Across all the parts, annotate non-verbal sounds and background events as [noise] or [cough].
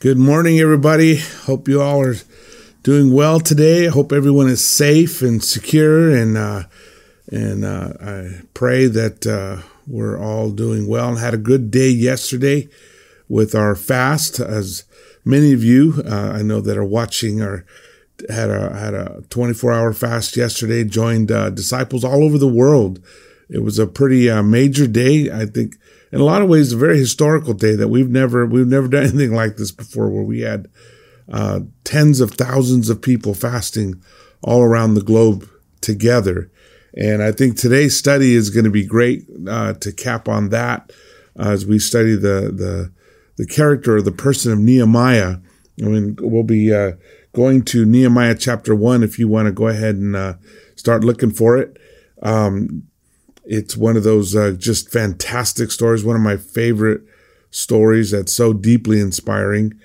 Good morning, everybody. Hope you all are doing well today. I hope everyone is safe and secure, and uh, and uh, I pray that uh, we're all doing well and had a good day yesterday with our fast. As many of you uh, I know that are watching are had a had a 24 hour fast yesterday. Joined uh, disciples all over the world. It was a pretty uh, major day. I think in a lot of ways a very historical day that we've never we've never done [laughs] anything like this before where we had uh, tens of thousands of people fasting all around the globe together. And i think today's study is going to be great uh, to cap on that uh, as we study the the the character or the person of nehemiah. I mean we'll be uh, going to nehemiah chapter 1 if you want to go ahead and uh, start looking for it. Um, it's one of those uh, just fantastic stories, one of my favorite stories that's so deeply inspiring.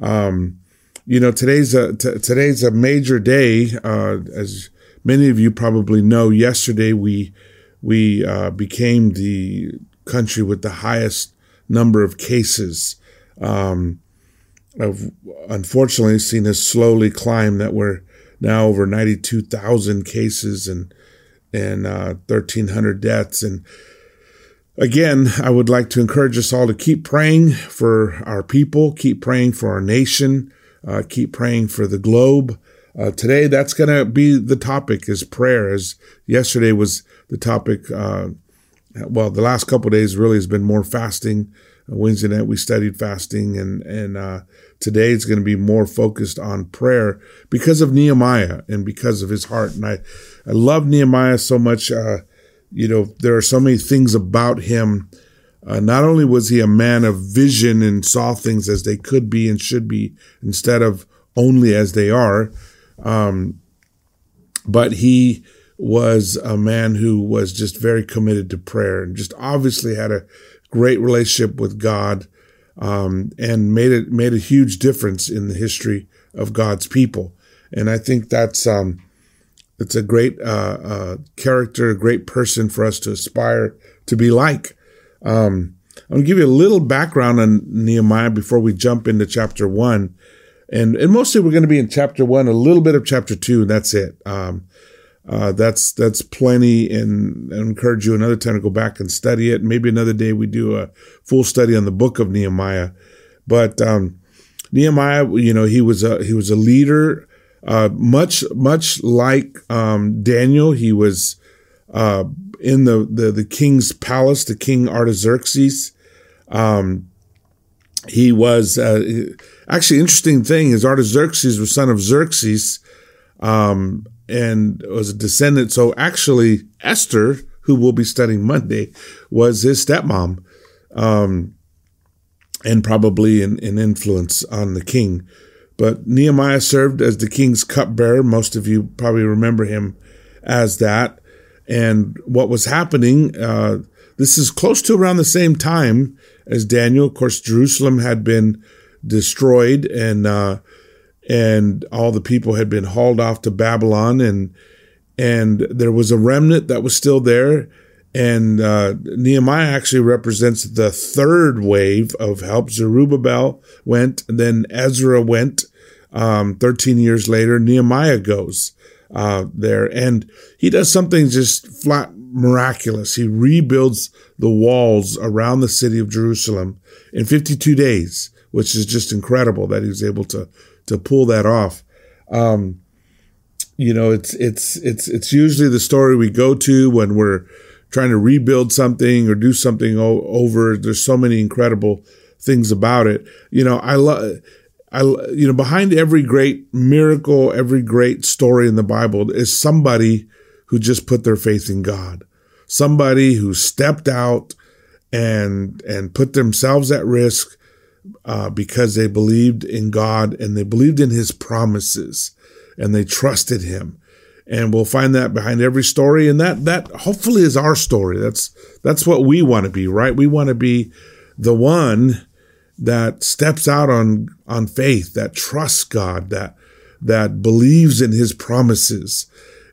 Um, you know, today's a t- today's a major day, uh, as many of you probably know. Yesterday, we we uh, became the country with the highest number of cases. Um, of unfortunately seen us slowly climb that we're now over 92,000 cases and and uh, 1,300 deaths. And again, I would like to encourage us all to keep praying for our people, keep praying for our nation, uh, keep praying for the globe. Uh, today, that's going to be the topic is prayer. As yesterday was the topic. Uh, well, the last couple days really has been more fasting. Wednesday night we studied fasting, and and uh, today it's going to be more focused on prayer because of Nehemiah and because of his heart. And I, I love Nehemiah so much. Uh, you know, there are so many things about him. Uh, not only was he a man of vision and saw things as they could be and should be instead of only as they are, um, but he was a man who was just very committed to prayer and just obviously had a great relationship with God, um, and made it made a huge difference in the history of God's people. And I think that's um, it's a great uh, uh, character, a great person for us to aspire to be like. Um, I'm going to give you a little background on Nehemiah before we jump into chapter one. And, and mostly we're going to be in chapter one, a little bit of chapter two, and that's it. Um, uh, that's that's plenty, and I encourage you another time to go back and study it. Maybe another day we do a full study on the book of Nehemiah. But um, Nehemiah, you know, he was a he was a leader, uh, much much like um, Daniel. He was uh, in the, the the king's palace, the king Artaxerxes. Um, he was uh, actually interesting thing is Artaxerxes was son of Xerxes. Um, and was a descendant. So actually, Esther, who we'll be studying Monday, was his stepmom, um, and probably an, an influence on the king. But Nehemiah served as the king's cupbearer. Most of you probably remember him as that. And what was happening, uh, this is close to around the same time as Daniel. Of course, Jerusalem had been destroyed and uh, and all the people had been hauled off to Babylon, and and there was a remnant that was still there. And uh, Nehemiah actually represents the third wave of help. Zerubbabel went, then Ezra went. Um, 13 years later, Nehemiah goes uh, there, and he does something just flat miraculous. He rebuilds the walls around the city of Jerusalem in 52 days, which is just incredible that he was able to to pull that off. Um, you know, it's it's it's it's usually the story we go to when we're trying to rebuild something or do something o- over. There's so many incredible things about it. You know, I love. I, you know, behind every great miracle, every great story in the Bible is somebody who just put their faith in God. Somebody who stepped out and, and put themselves at risk uh, because they believed in God and they believed in his promises and they trusted him. And we'll find that behind every story. And that, that hopefully is our story. That's, that's what we want to be, right? We want to be the one that steps out on, on faith, that trusts God, that, that believes in his promises.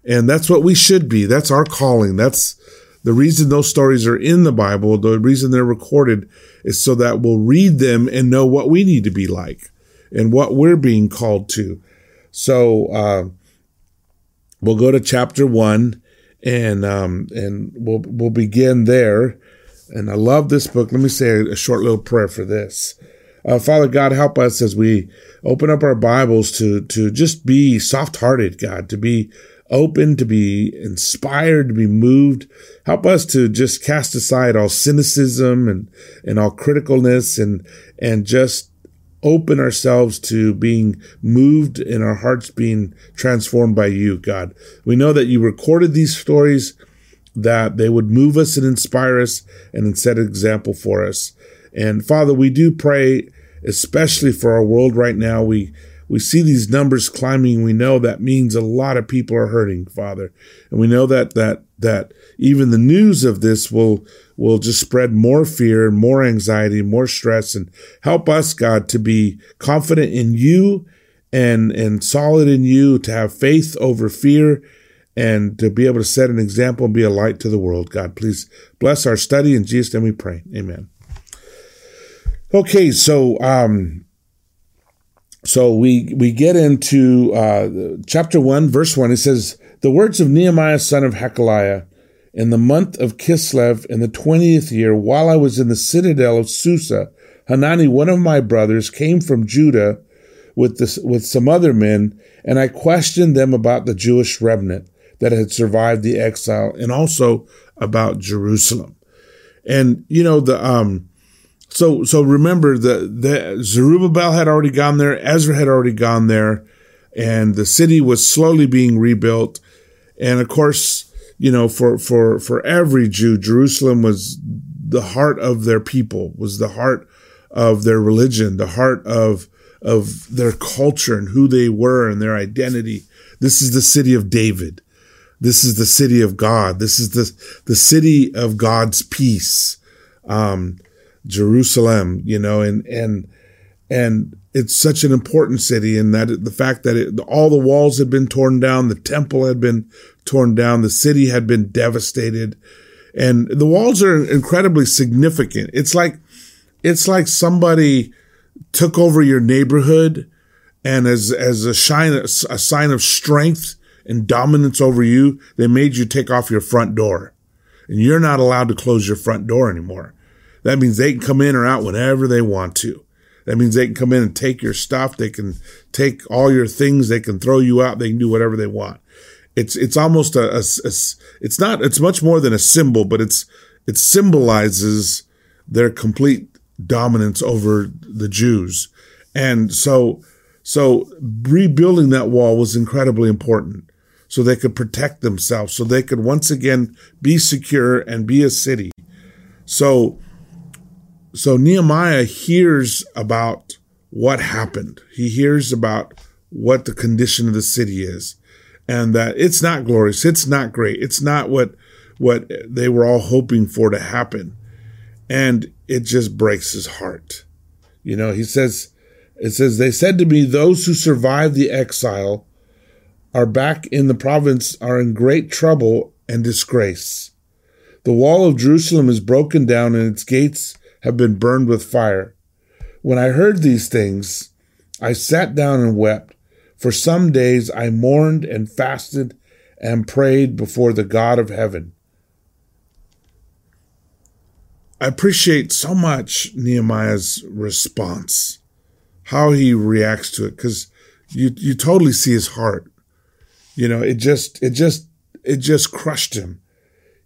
And that's what we should be. That's our calling. That's, the reason those stories are in the Bible, the reason they're recorded is so that we'll read them and know what we need to be like. and what we're being called to. So uh, we'll go to chapter one, and um, and we'll we'll begin there. And I love this book. Let me say a short little prayer for this. Uh, Father God, help us as we open up our Bibles to to just be soft hearted, God, to be open, to be inspired, to be moved. Help us to just cast aside all cynicism and, and all criticalness and, and just open ourselves to being moved and our hearts being transformed by you, God. We know that you recorded these stories that they would move us and inspire us and set an example for us. And Father, we do pray, especially for our world right now. We we see these numbers climbing. We know that means a lot of people are hurting, Father. And we know that, that, that even the news of this will, will just spread more fear and more anxiety, and more stress and help us, God, to be confident in you and, and solid in you, to have faith over fear and to be able to set an example and be a light to the world. God, please bless our study in Jesus' name we pray. Amen. Okay, so um, so we we get into uh, chapter one, verse one. It says, "The words of Nehemiah son of Hachaliah, in the month of Kislev, in the twentieth year, while I was in the citadel of Susa, Hanani, one of my brothers, came from Judah with this with some other men, and I questioned them about the Jewish remnant that had survived the exile, and also about Jerusalem. And you know the um." So, so remember that the Zerubbabel had already gone there, Ezra had already gone there, and the city was slowly being rebuilt. And of course, you know, for, for, for every Jew, Jerusalem was the heart of their people, was the heart of their religion, the heart of, of their culture and who they were and their identity. This is the city of David. This is the city of God. This is the, the city of God's peace. Um, Jerusalem, you know, and, and, and it's such an important city and that the fact that it, all the walls had been torn down, the temple had been torn down, the city had been devastated. And the walls are incredibly significant. It's like, it's like somebody took over your neighborhood and as, as a shine, a sign of strength and dominance over you, they made you take off your front door and you're not allowed to close your front door anymore. That means they can come in or out whenever they want to. That means they can come in and take your stuff. They can take all your things. They can throw you out. They can do whatever they want. It's, it's almost a, a, a it's not, it's much more than a symbol, but it's, it symbolizes their complete dominance over the Jews. And so, so rebuilding that wall was incredibly important so they could protect themselves, so they could once again be secure and be a city. So so Nehemiah hears about what happened. He hears about what the condition of the city is and that it's not glorious. It's not great. It's not what, what they were all hoping for to happen. And it just breaks his heart. You know, he says, it says, they said to me, those who survived the exile are back in the province are in great trouble and disgrace. The wall of Jerusalem is broken down and its gates have been burned with fire. When I heard these things, I sat down and wept. For some days I mourned and fasted and prayed before the God of heaven. I appreciate so much Nehemiah's response, how he reacts to it, because you you totally see his heart. You know, it just it just it just crushed him.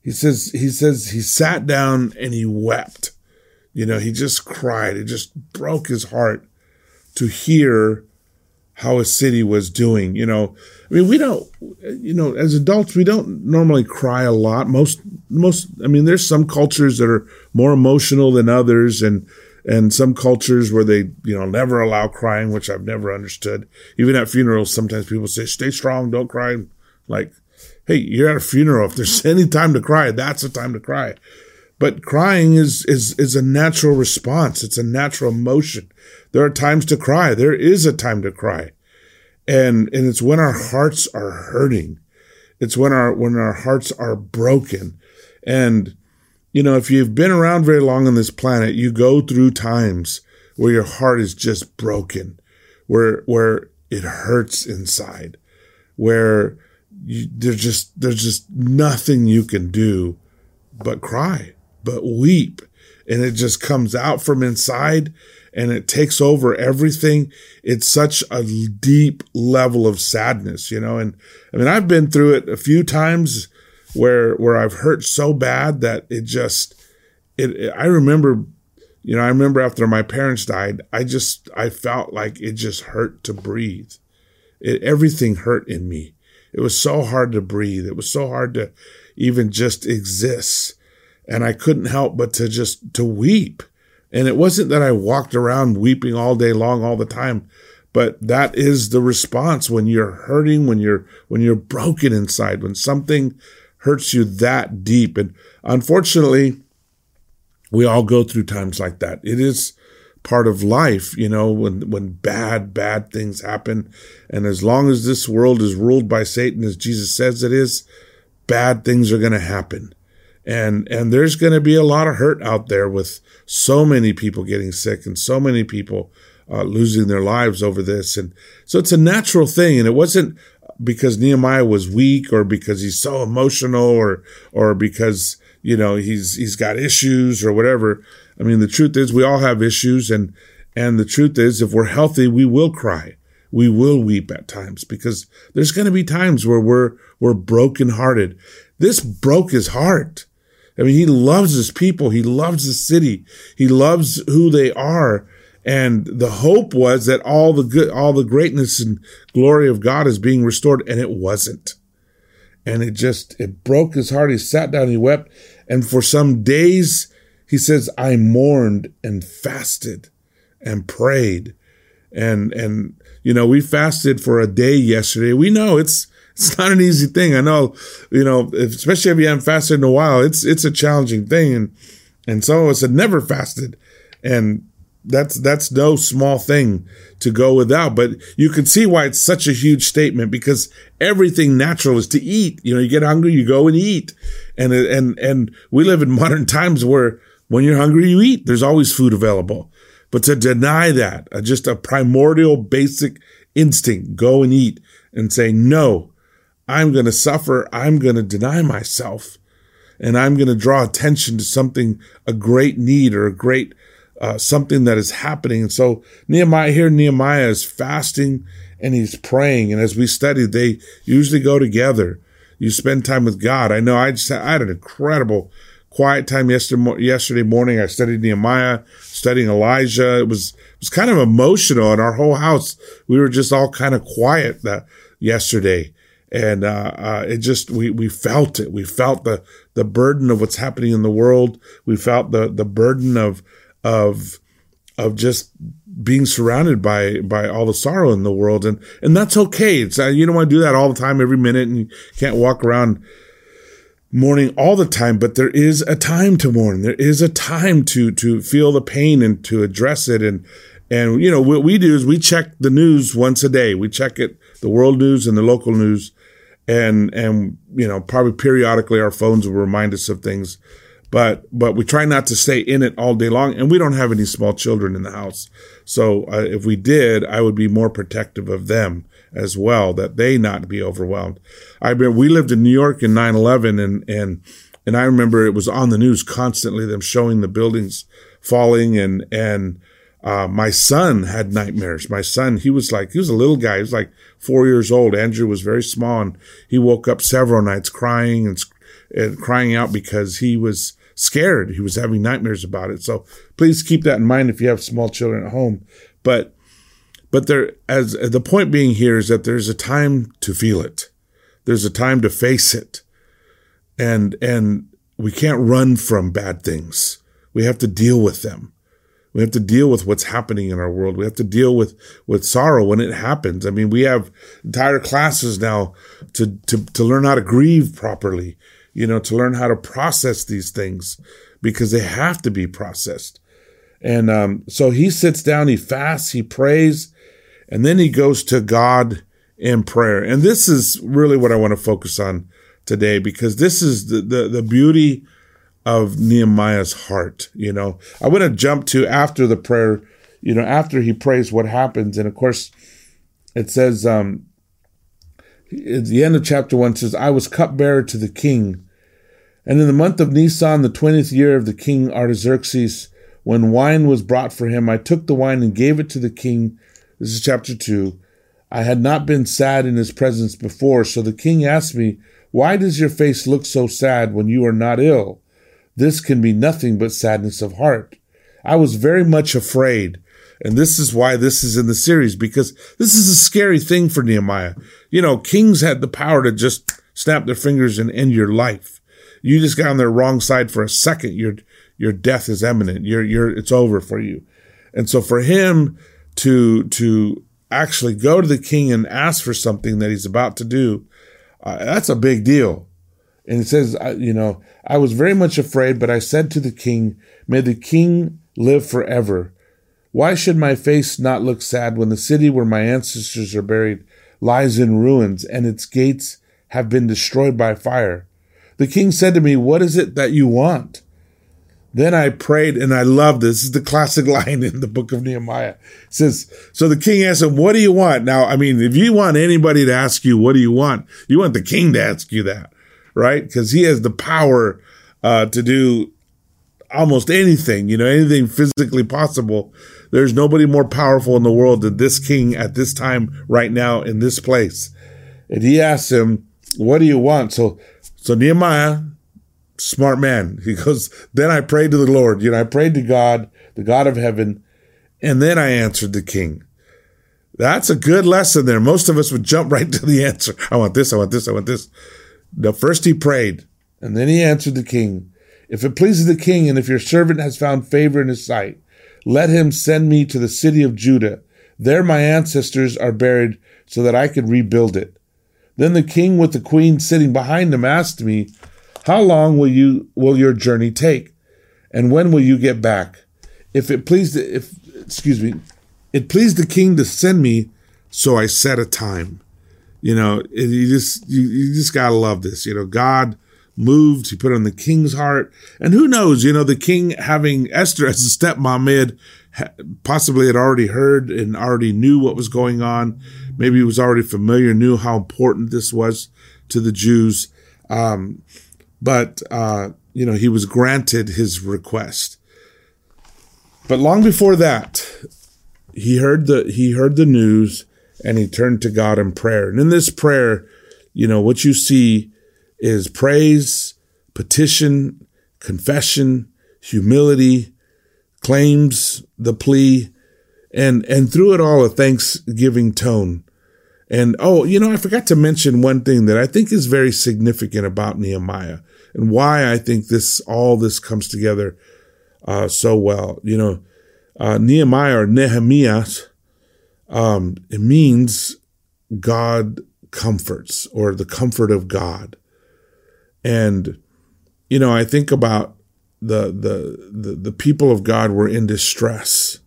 He says he says he sat down and he wept. You know, he just cried. It just broke his heart to hear how a city was doing. You know, I mean, we don't, you know, as adults, we don't normally cry a lot. Most, most, I mean, there's some cultures that are more emotional than others and, and some cultures where they, you know, never allow crying, which I've never understood. Even at funerals, sometimes people say, stay strong, don't cry. Like, hey, you're at a funeral. If there's [laughs] any time to cry, that's the time to cry. But crying is, is, is a natural response. It's a natural emotion. There are times to cry. There is a time to cry. And, and it's when our hearts are hurting. It's when our, when our hearts are broken. And, you know, if you've been around very long on this planet, you go through times where your heart is just broken, where where it hurts inside, where you, there's just there's just nothing you can do but cry, but weep, and it just comes out from inside and it takes over everything. It's such a deep level of sadness, you know. And I mean, I've been through it a few times where where I've hurt so bad that it just it, it I remember you know, I remember after my parents died, I just I felt like it just hurt to breathe. It, everything hurt in me. It was so hard to breathe. It was so hard to even just exist. And I couldn't help but to just to weep. And it wasn't that I walked around weeping all day long all the time, but that is the response when you're hurting, when you're when you're broken inside, when something hurts you that deep. And unfortunately, we all go through times like that. It is part of life, you know, when, when bad, bad things happen. And as long as this world is ruled by Satan, as Jesus says it is, bad things are going to happen. And, and there's going to be a lot of hurt out there with so many people getting sick and so many people uh, losing their lives over this. And so it's a natural thing. And it wasn't because Nehemiah was weak or because he's so emotional or, or because, you know, he's, he's got issues or whatever. I mean, the truth is we all have issues and, and the truth is if we're healthy, we will cry. We will weep at times because there's going to be times where we're, we're brokenhearted. This broke his heart. I mean, he loves his people. He loves the city. He loves who they are. And the hope was that all the good, all the greatness and glory of God is being restored. And it wasn't. And it just, it broke his heart. He sat down, he wept. And for some days, he says, I mourned and fasted and prayed. And, and, you know, we fasted for a day yesterday. We know it's, it's not an easy thing. I know, you know, especially if you haven't fasted in a while, it's, it's a challenging thing. And, and some of us had never fasted and that's, that's no small thing to go without, but you can see why it's such a huge statement because everything natural is to eat. You know, you get hungry, you go and eat. And, and, and we live in modern times where when you're hungry, you eat. There's always food available. But to deny that, uh, just a primordial basic instinct, go and eat and say, no, I'm going to suffer. I'm going to deny myself and I'm going to draw attention to something, a great need or a great, uh, something that is happening. And so Nehemiah here, Nehemiah is fasting and he's praying. And as we studied, they usually go together. You spend time with God. I know I just, I had an incredible quiet time yesterday, yesterday morning. I studied Nehemiah, studying Elijah. It was, it was kind of emotional in our whole house. We were just all kind of quiet that yesterday and uh, uh, it just we we felt it. We felt the the burden of what's happening in the world. We felt the the burden of of of just being surrounded by by all the sorrow in the world, and and that's okay. It's uh, you don't want to do that all the time, every minute, and you can't walk around mourning all the time. But there is a time to mourn. There is a time to to feel the pain and to address it, and and you know what we do is we check the news once a day. We check it, the world news and the local news and and you know probably periodically our phones will remind us of things but but we try not to stay in it all day long and we don't have any small children in the house so uh, if we did i would be more protective of them as well that they not be overwhelmed i remember we lived in new york in 9-11 and and and i remember it was on the news constantly them showing the buildings falling and and uh, my son had nightmares. My son, he was like, he was a little guy. He was like four years old. Andrew was very small and he woke up several nights crying and, and crying out because he was scared. He was having nightmares about it. So please keep that in mind if you have small children at home. But, but there, as the point being here is that there's a time to feel it. There's a time to face it. And, and we can't run from bad things. We have to deal with them. We have to deal with what's happening in our world. We have to deal with, with sorrow when it happens. I mean, we have entire classes now to, to, to learn how to grieve properly, you know, to learn how to process these things because they have to be processed. And, um, so he sits down, he fasts, he prays, and then he goes to God in prayer. And this is really what I want to focus on today because this is the, the, the beauty of Nehemiah's heart. You know, I want to jump to after the prayer. you know, after he prays, what happens? And of course, it says, um, at the end of chapter one says, I was cupbearer to the king. And in the month of Nisan, the twentieth year of the king Artaxerxes, when wine was brought for him, I took the wine and gave it to the king. This is chapter two. I had not been sad in his presence before, so the king asked me, Why does your face look so sad when you are not ill? This can be nothing but sadness of heart. I was very much afraid. And this is why this is in the series, because this is a scary thing for Nehemiah. You know, kings had the power to just snap their fingers and end your life. You just got on their wrong side for a second, your your death is imminent. You're you're it's over for you. And so for him to to actually go to the king and ask for something that he's about to do, uh, that's a big deal. And it says, you know, I was very much afraid, but I said to the king, May the king live forever. Why should my face not look sad when the city where my ancestors are buried lies in ruins and its gates have been destroyed by fire? The king said to me, What is it that you want? Then I prayed, and I love this. This is the classic [laughs] line in the book of Nehemiah. It says, So the king asked him, What do you want? Now, I mean, if you want anybody to ask you, What do you want? You want the king to ask you that, right? Because he has the power uh, to do almost anything, you know, anything physically possible. There's nobody more powerful in the world than this king at this time, right now, in this place. And he asks him, What do you want? So, so Nehemiah, smart man, [laughs] he goes, Then I prayed to the Lord. You know, I prayed to God, the God of heaven, and then I answered the king. That's a good lesson there. Most of us would jump right to the answer. I want this, I want this, I want this. No, first he prayed, and then he answered the king. If it pleases the king, and if your servant has found favor in his sight, let him send me to the city of Judah. There my ancestors are buried, so that I can rebuild it. Then the king, with the queen sitting behind him, asked me, How long will you will your journey take? And when will you get back? If it pleased if excuse me, it pleased the king to send me, so I set a time. You know, you just you, you just gotta love this. You know, God moved. He put on the king's heart. And who knows, you know, the king having Esther as a stepmom had possibly had already heard and already knew what was going on. Maybe he was already familiar, knew how important this was to the Jews. Um, but, uh, you know, he was granted his request. But long before that, he heard the, he heard the news and he turned to God in prayer. And in this prayer, you know, what you see is praise, petition, confession, humility, claims the plea, and and through it all a thanksgiving tone. And oh, you know, I forgot to mention one thing that I think is very significant about Nehemiah and why I think this all this comes together uh, so well. You know, uh, Nehemiah or Nehemiah, um, it means God comforts or the comfort of God. And, you know, I think about the, the, the, the people of God were in distress.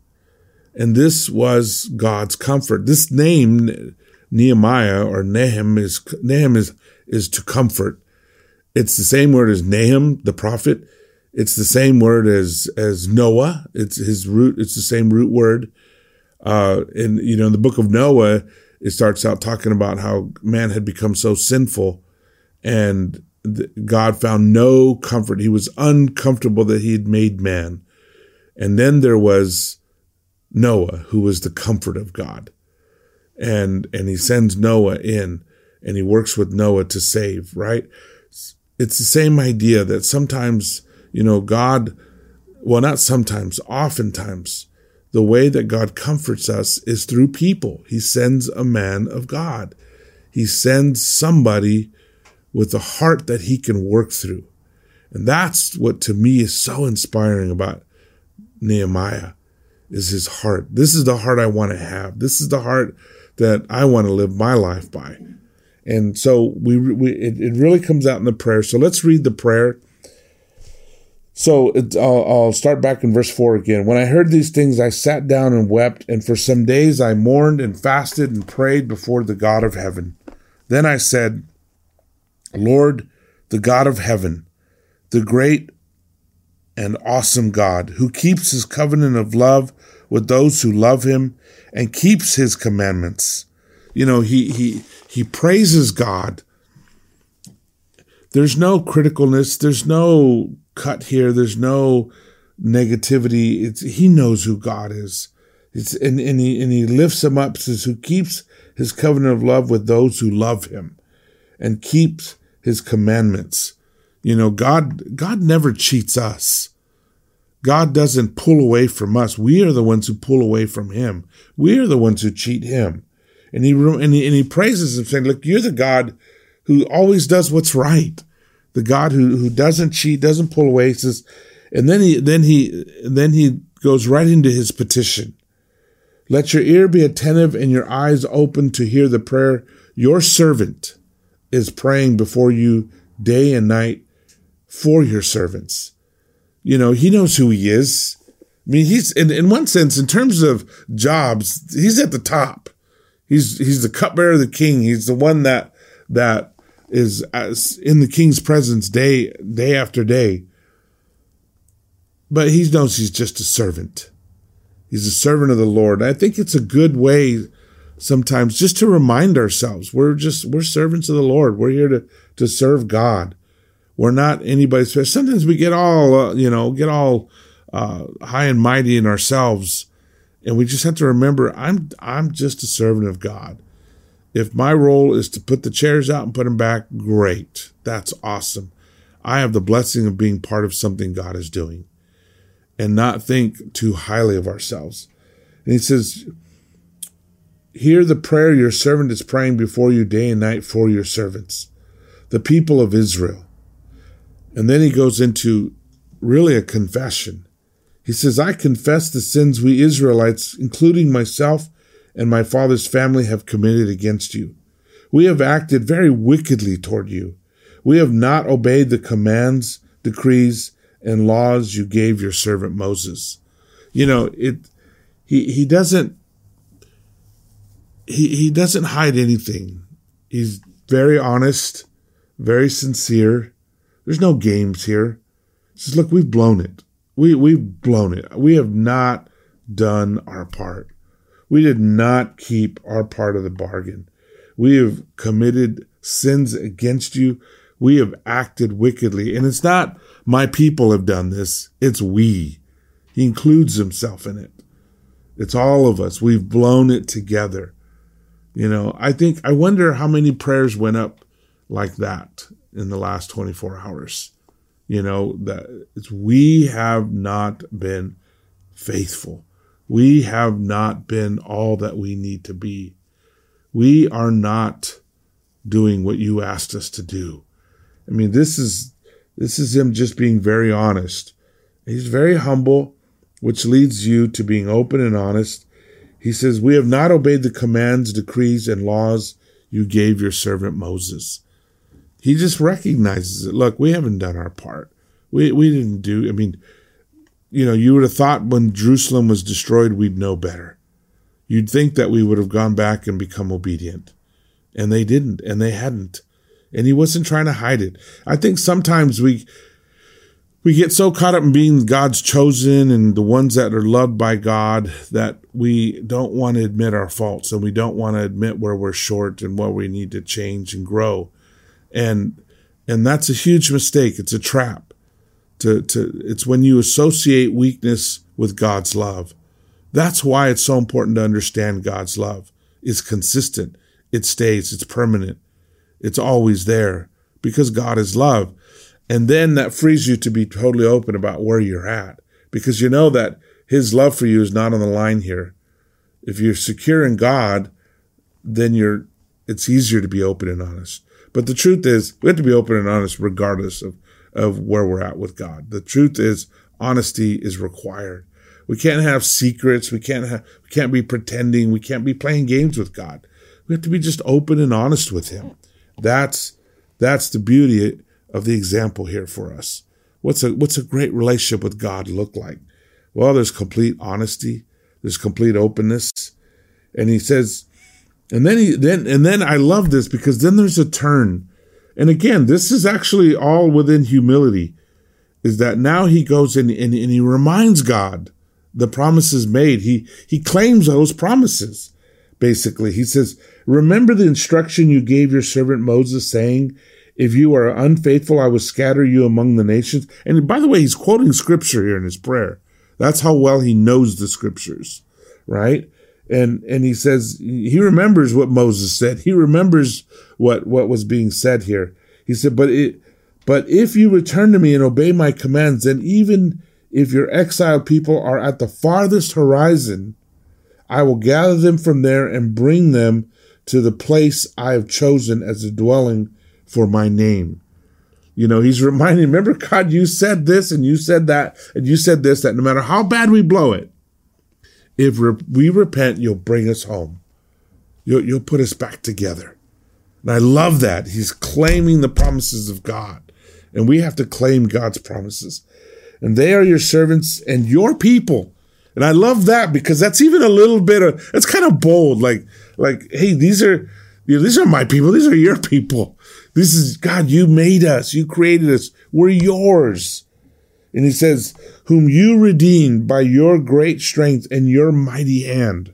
And this was God's comfort. This name, Nehemiah or Nahum is, Nahum is, is to comfort. It's the same word as Nahum, the prophet. It's the same word as, as Noah. It's his root. It's the same root word. Uh, and, you know, in the book of Noah, it starts out talking about how man had become so sinful and God found no comfort. He was uncomfortable that he had made man. And then there was Noah, who was the comfort of God. And, and he sends Noah in and he works with Noah to save, right? It's the same idea that sometimes, you know, God, well, not sometimes, oftentimes, the way that God comforts us is through people. He sends a man of God. He sends somebody with a heart that he can work through. And that's what to me is so inspiring about Nehemiah is his heart. This is the heart I want to have. This is the heart that I want to live my life by. And so we, we it, it really comes out in the prayer. So let's read the prayer. So it, I'll, I'll start back in verse 4 again. When I heard these things, I sat down and wept, and for some days I mourned and fasted and prayed before the God of heaven. Then I said, Lord, the God of heaven, the great and awesome God, who keeps his covenant of love with those who love him and keeps his commandments. You know, he he he praises God. There's no criticalness, there's no cut here, there's no negativity. It's he knows who God is. It's and, and he and he lifts him up, says who keeps his covenant of love with those who love him and keeps his commandments. You know, God God never cheats us. God doesn't pull away from us. We are the ones who pull away from him. We are the ones who cheat him. And he, and he, and he praises him saying, look, you're the God who always does what's right. The God who, who doesn't cheat, doesn't pull away. He says, and then he, then he, then he goes right into his petition. Let your ear be attentive and your eyes open to hear the prayer your servant is praying before you day and night for your servants. You know, he knows who he is. I mean, he's in, in one sense, in terms of jobs, he's at the top. He's he's the cupbearer of the king. He's the one that that is as in the king's presence day day after day. But he knows he's just a servant. He's a servant of the Lord. I think it's a good way sometimes just to remind ourselves we're just we're servants of the Lord. We're here to to serve God. We're not anybody special. Sometimes we get all, uh, you know, get all uh, high and mighty in ourselves, and we just have to remember, I'm I'm just a servant of God. If my role is to put the chairs out and put them back, great. That's awesome. I have the blessing of being part of something God is doing, and not think too highly of ourselves. And He says, "Hear the prayer your servant is praying before you day and night for your servants, the people of Israel." And then he goes into really a confession. He says, I confess the sins we Israelites, including myself and my father's family, have committed against you. We have acted very wickedly toward you. We have not obeyed the commands, decrees, and laws you gave your servant Moses. You know, it he he doesn't he he doesn't hide anything. He's very honest, very sincere, there's no games here. He says, look, we've blown it. We, we've blown it. We have not done our part. We did not keep our part of the bargain. We have committed sins against you. We have acted wickedly. And it's not my people have done this. It's we. He includes himself in it. It's all of us. We've blown it together. You know, I think, I wonder how many prayers went up like that in the last 24 hours. You know, that it's, we have not been faithful. We have not been all that we need to be. We are not doing what you asked us to do. I mean, this is, this is him just being very honest. He's very humble, which leads you to being open and honest. He says, We have not obeyed the commands, decrees, and laws you gave your servant Moses. He just recognizes it. Look, we haven't done our part. We we didn't do. I mean, you know, you would have thought when Jerusalem was destroyed, we'd know better. You'd think that we would have gone back and become obedient, and they didn't, and they hadn't, and he wasn't trying to hide it. I think sometimes we we get so caught up in being God's chosen and the ones that are loved by God that we don't want to admit our faults and we don't want to admit where we're short and where we need to change and grow and and that's a huge mistake. It's a trap. To to it's when you associate weakness with God's love. That's why it's so important to understand God's love. It's consistent. It stays. It's permanent. It's always there because God is love. And then that frees you to be totally open about where you're at because you know that his love for you is not on the line here. If you're secure in God, then you're, it's easier to be open and honest. But the truth is, we have to be open and honest regardless of, of where we're at with God. The truth is, honesty is required. We can't have secrets. We can't have, we can't be pretending. We can't be playing games with God. We have to be just open and honest with Him. That's, that's the beauty of the example here for us. What's a, what's a great relationship with God look like? Well, there's complete honesty. There's complete openness. And he says, and then he then and then I love this because then there's a turn. And again, this is actually all within humility. Is that now he goes in and, and he reminds God the promises made. He, he claims those promises, basically. He says, remember the instruction you gave your servant Moses saying, if you are unfaithful, I will scatter you among the nations. And by the way, he's quoting scripture here in his prayer. That's how well he knows the scriptures, right? And, and he says, he remembers what Moses said. He remembers what, what was being said here. He said, but it, but if you return to me and obey my commands, then even if your exiled people are at the farthest horizon, I will gather them from there and bring them to the place I have chosen as a dwelling for my name. You know, he's reminding, remember, God, you said this and you said that and you said this, that no matter how bad we blow it, if we repent, you'll bring us home. You'll, you'll put us back together. And I love that. He's claiming the promises of God. And we have to claim God's promises. And they are your servants and your people. And I love that because that's even a little bit of, it's kind of bold. Like, like, hey, these are, you know, these are my people. These are your people. This is God. You made us. You created us. We're yours. And he says, whom you redeemed by your great strength and your mighty hand.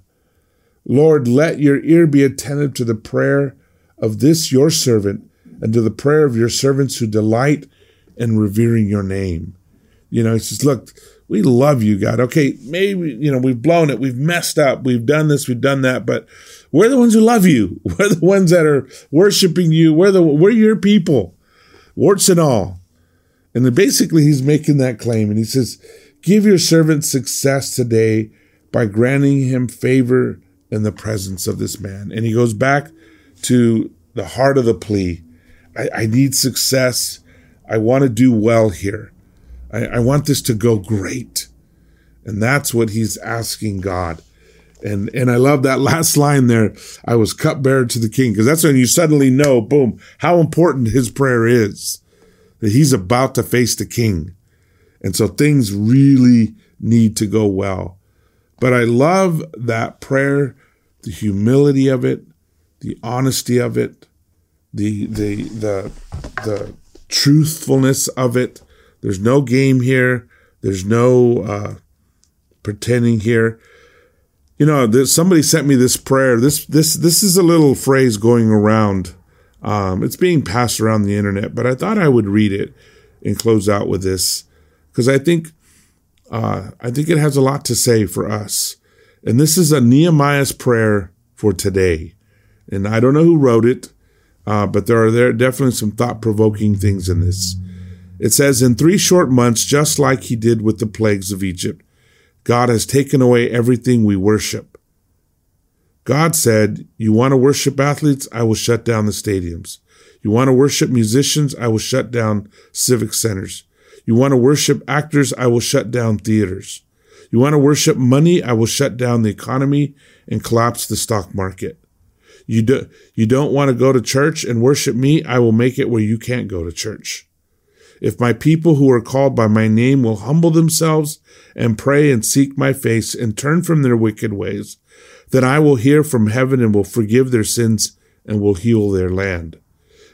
Lord, let your ear be attentive to the prayer of this your servant and to the prayer of your servants who delight in revering your name. You know, he says, look, we love you, God. Okay, maybe, you know, we've blown it. We've messed up. We've done this. We've done that. But we're the ones who love you. [laughs] We're the ones that are worshiping you. We're the, we're your people, warts and all. And then basically he's making that claim and he says, give your servant success today by granting him favor in the presence of this man. And he goes back to the heart of the plea. I, I need success. I want to do well here. I, I want this to go great. And that's what he's asking God. And and I love that [laughs] last line there. I was cupbearer to the king because that's when you suddenly know, boom, how important his prayer is. That he's about to face the king. And so things really need to go well. But I love that prayer, the humility of it, the honesty of it, the the the the truthfulness of it. There's no game here. There's no uh, pretending here. You know, somebody sent me this prayer. This this this is a little phrase going around. Um, it's being passed around the internet, but I thought I would read it and close out with this because I think uh, I think it has a lot to say for us. And this is a Nehemiah's prayer for today. And I don't know who wrote it, uh, but there are there definitely some thought provoking things in this. It says, In three short months, just like he did with the plagues of Egypt, God has taken away everything we worship. God said, You want to worship athletes? I will shut down the stadiums. You want to worship musicians? I will shut down civic centers. You want to worship actors? I will shut down theaters. You want to worship money? I will shut down the economy and collapse the stock market. You, do, you don't want to go to church and worship me? I will make it where you can't go to church. If my people who are called by my name will humble themselves and pray and seek my face and turn from their wicked ways, then I will hear from heaven and will forgive their sins and will heal their land.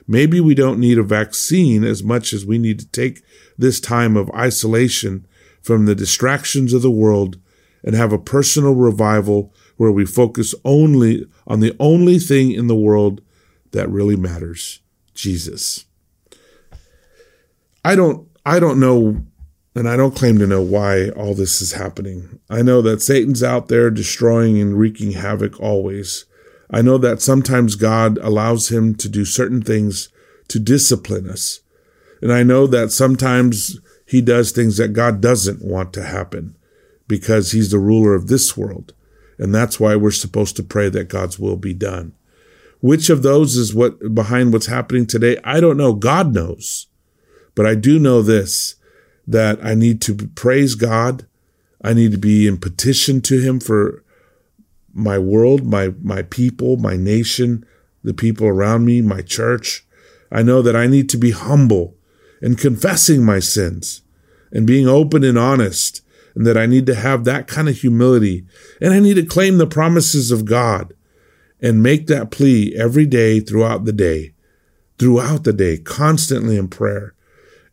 Maybe we don't need a vaccine as much as we need to take this time of isolation from the distractions of the world and have a personal revival where we focus only on the only thing in the world that really matters Jesus. I don't I don't know and I don't claim to know why all this is happening. I know that Satan's out there destroying and wreaking havoc always. I know that sometimes God allows him to do certain things to discipline us. And I know that sometimes he does things that God doesn't want to happen because he's the ruler of this world. And that's why we're supposed to pray that God's will be done. Which of those is what behind what's happening today? I don't know. God knows. But I do know this that I need to praise God. I need to be in petition to Him for my world, my, my people, my nation, the people around me, my church. I know that I need to be humble and confessing my sins and being open and honest, and that I need to have that kind of humility. And I need to claim the promises of God and make that plea every day throughout the day, throughout the day, constantly in prayer.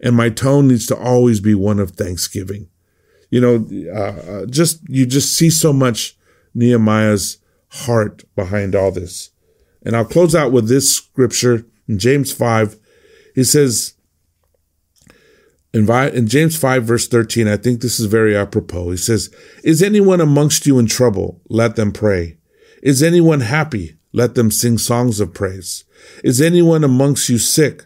And my tone needs to always be one of thanksgiving. you know, uh, uh, just you just see so much Nehemiah's heart behind all this. And I'll close out with this scripture in James 5. He says, in, in James 5, verse 13, I think this is very apropos. He says, Is anyone amongst you in trouble? Let them pray. Is anyone happy? Let them sing songs of praise. Is anyone amongst you sick?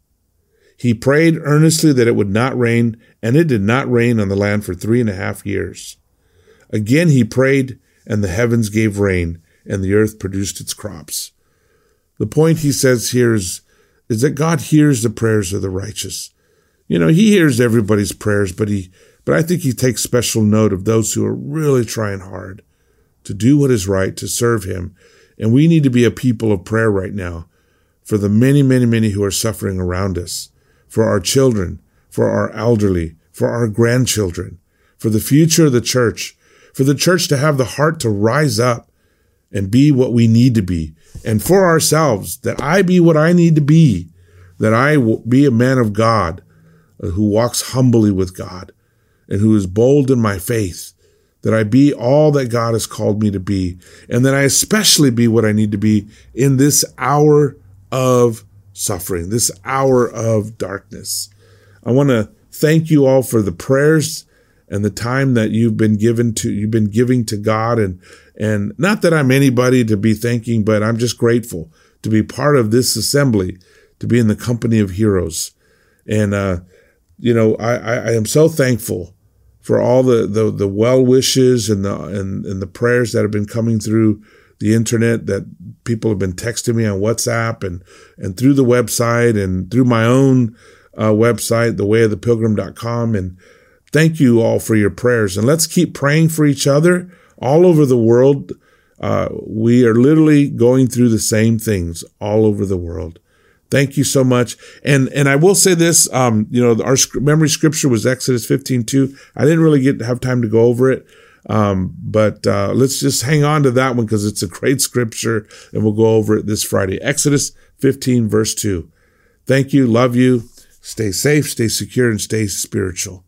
He prayed earnestly that it would not rain, and it did not rain on the land for three and a half years. Again he prayed, and the heavens gave rain, and the earth produced its crops. The point he says here is, is that God hears the prayers of the righteous. You know, he hears everybody's prayers, but he, but I think he takes special note of those who are really trying hard to do what is right, to serve him. And we need to be a people of prayer right now for the many, many, many who are suffering around us, for our children, for our elderly, for our grandchildren, for the future of the church, for the church to have the heart to rise up and be what we need to be, and for ourselves, that I be what I need to be, that I be a man of God uh, who walks humbly with God and who is bold in my faith, that I be all that God has called me to be, and that I especially be what I need to be in this hour of suffering, this hour of darkness. I want to thank you all for the prayers and the time that you've been given to you've been giving to God and and not that I'm anybody to be thanking but I'm just grateful to be part of this assembly to be in the company of heroes and uh you know I I, am so thankful for all the the, the well wishes and the and, and the prayers that have been coming through the internet that people have been texting me on WhatsApp and and through the website and through my own uh, website thewayofthepilgrim.com and Thank you all for your prayers. And let's keep praying for each other all over the world. Uh, we are literally going through the same things all over the world. Thank you so much. And, and I will say this, um, you know, our memory scripture was Exodus 15, 2. I didn't really get have time to go over it. Um, but, uh, let's just hang on to that one because it's a great scripture and we'll go over it this Friday. Exodus 15, verse 2. Thank you. Love you. Stay safe, stay secure, and stay spiritual.